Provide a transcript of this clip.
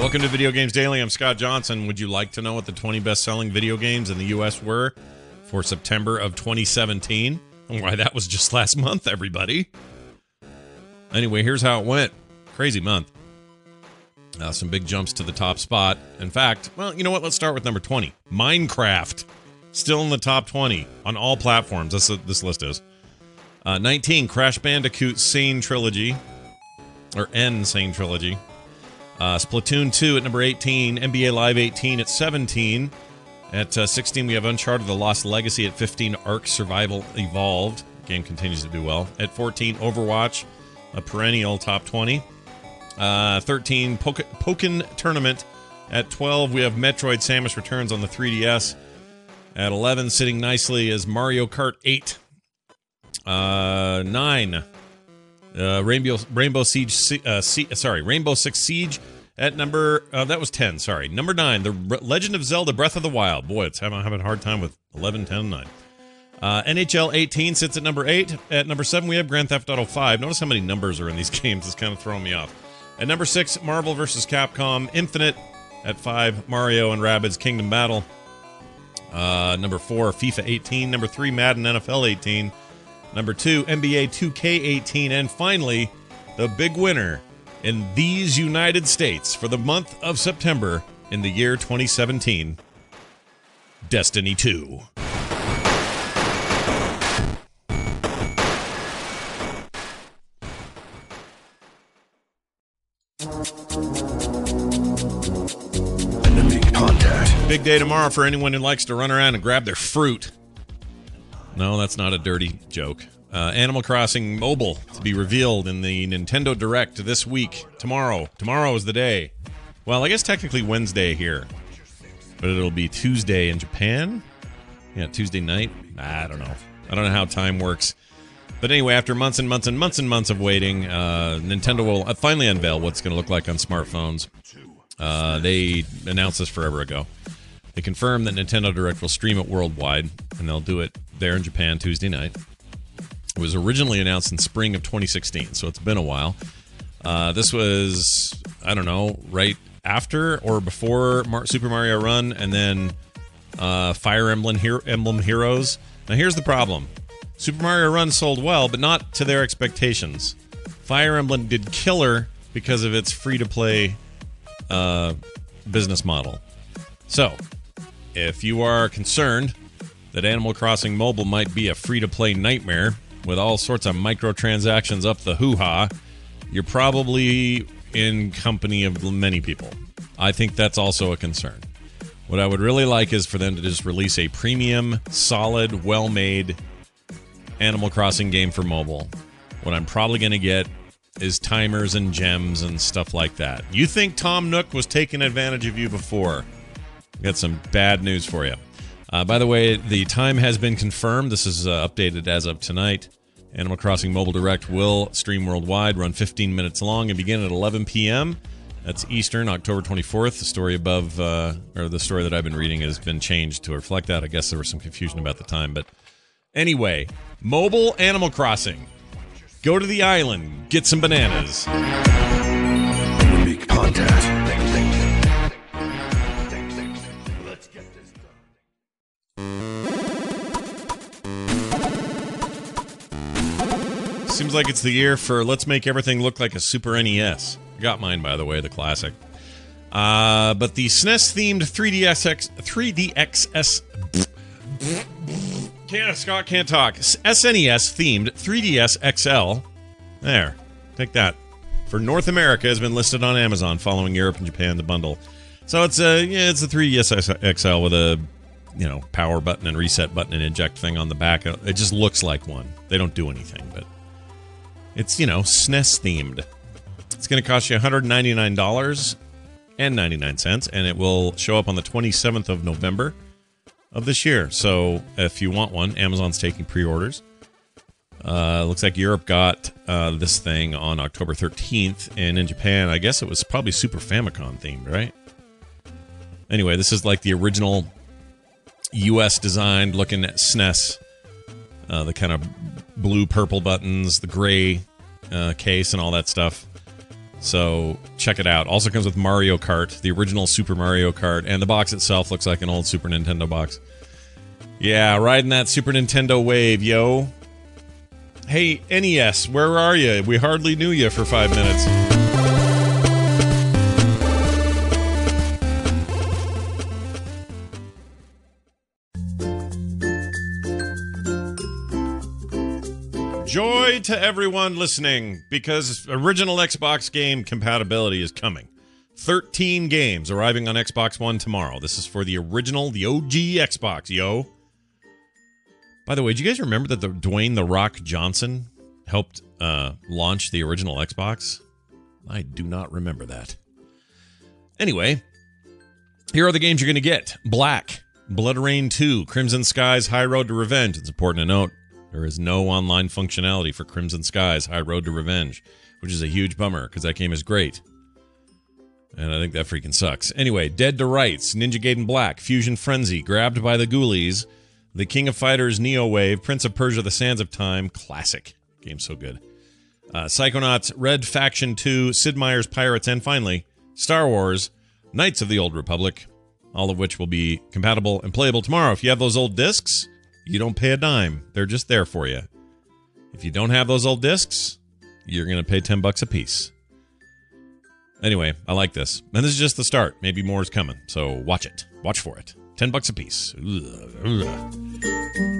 Welcome to Video Games Daily. I'm Scott Johnson. Would you like to know what the 20 best selling video games in the U.S. were for September of 2017? And why that was just last month, everybody. Anyway, here's how it went. Crazy month. Uh, some big jumps to the top spot. In fact, well, you know what? Let's start with number 20 Minecraft. Still in the top 20 on all platforms. That's what this list is. Uh, 19 Crash Bandicoot Sane Trilogy. Or N Sane Trilogy. Uh, Splatoon 2 at number 18, NBA Live 18 at 17. At uh, 16, we have Uncharted The Lost Legacy. At 15, Ark Survival Evolved. Game continues to do well. At 14, Overwatch, a perennial top 20. Uh, 13, Poke- Pokken Tournament. At 12, we have Metroid Samus Returns on the 3DS. At 11, sitting nicely, is Mario Kart 8. Uh, 9, uh, Rainbow Rainbow Siege, uh, Sie- sorry, Rainbow Six Siege at number uh, that was ten. Sorry, number nine, The Legend of Zelda: Breath of the Wild. Boy, it's having, having a hard time with 11, 10, and 9. Uh, NHL 18 sits at number eight. At number seven, we have Grand Theft Auto 5. Notice how many numbers are in these games. It's kind of throwing me off. At number six, Marvel vs. Capcom Infinite. At five, Mario and Rabbids Kingdom Battle. Uh, number four, FIFA 18. Number three, Madden NFL 18. Number two, NBA 2K18. And finally, the big winner in these United States for the month of September in the year 2017 Destiny 2. Big day tomorrow for anyone who likes to run around and grab their fruit. No, that's not a dirty joke. Uh, Animal Crossing Mobile to be revealed in the Nintendo Direct this week. Tomorrow. Tomorrow is the day. Well, I guess technically Wednesday here, but it'll be Tuesday in Japan. Yeah, Tuesday night. I don't know. I don't know how time works. But anyway, after months and months and months and months of waiting, uh, Nintendo will uh, finally unveil what's going to look like on smartphones. Uh, they announced this forever ago. They confirmed that Nintendo Direct will stream it worldwide, and they'll do it there in Japan Tuesday night. It was originally announced in spring of 2016, so it's been a while. Uh, this was, I don't know, right after or before Mar- Super Mario Run, and then uh, Fire Emblem, Emblem Heroes. Now, here's the problem Super Mario Run sold well, but not to their expectations. Fire Emblem did killer because of its free to play uh, business model. So, if you are concerned that Animal Crossing Mobile might be a free to play nightmare with all sorts of microtransactions up the hoo ha, you're probably in company of many people. I think that's also a concern. What I would really like is for them to just release a premium, solid, well made Animal Crossing game for mobile. What I'm probably going to get is timers and gems and stuff like that. You think Tom Nook was taking advantage of you before? Got some bad news for you. Uh, by the way, the time has been confirmed. This is uh, updated as of tonight. Animal Crossing Mobile Direct will stream worldwide, run 15 minutes long, and begin at 11 p.m. That's Eastern, October 24th. The story above, uh, or the story that I've been reading, has been changed to reflect that. I guess there was some confusion about the time, but anyway, mobile Animal Crossing. Go to the island, get some bananas. Enemy contact. Seems like it's the year for let's make everything look like a Super NES. Got mine, by the way, the classic. Uh, but the SNES themed 3DSX 3DXS can't Scott can't talk. SNES themed 3DS XL. There, take that. For North America has been listed on Amazon, following Europe and Japan the bundle. So it's a yeah, it's a 3DS XL with a you know power button and reset button and eject thing on the back. It just looks like one. They don't do anything, but it's you know SNES themed. It's going to cost you 199 dollars and 99 cents, and it will show up on the 27th of November of this year. So if you want one, Amazon's taking pre-orders. Uh, looks like Europe got uh, this thing on October 13th, and in Japan, I guess it was probably Super Famicom themed, right? Anyway, this is like the original U.S. designed looking SNES. Uh, the kind of blue purple buttons, the gray uh, case, and all that stuff. So check it out. Also comes with Mario Kart, the original Super Mario Kart, and the box itself looks like an old Super Nintendo box. Yeah, riding that Super Nintendo wave, yo. Hey, NES, where are you? We hardly knew you for five minutes. Joy to everyone listening because original Xbox game compatibility is coming. 13 games arriving on Xbox One tomorrow. This is for the original, the OG Xbox, yo. By the way, do you guys remember that the Dwayne the Rock Johnson helped uh, launch the original Xbox? I do not remember that. Anyway, here are the games you're going to get Black, BloodRayne 2, Crimson Skies, High Road to Revenge. It's important to note there is no online functionality for Crimson Skies, High Road to Revenge, which is a huge bummer because that game is great. And I think that freaking sucks. Anyway, Dead to Rights, Ninja Gaiden Black, Fusion Frenzy, Grabbed by the Ghoulies, The King of Fighters Neo Wave, Prince of Persia The Sands of Time, classic. Game's so good. Uh, Psychonauts, Red Faction 2, Sid Meier's Pirates, and finally, Star Wars, Knights of the Old Republic, all of which will be compatible and playable tomorrow. If you have those old discs, you don't pay a dime. They're just there for you. If you don't have those old discs, you're going to pay 10 bucks a piece. Anyway, I like this. And this is just the start. Maybe more is coming. So watch it. Watch for it. 10 bucks a piece. Ugh, ugh.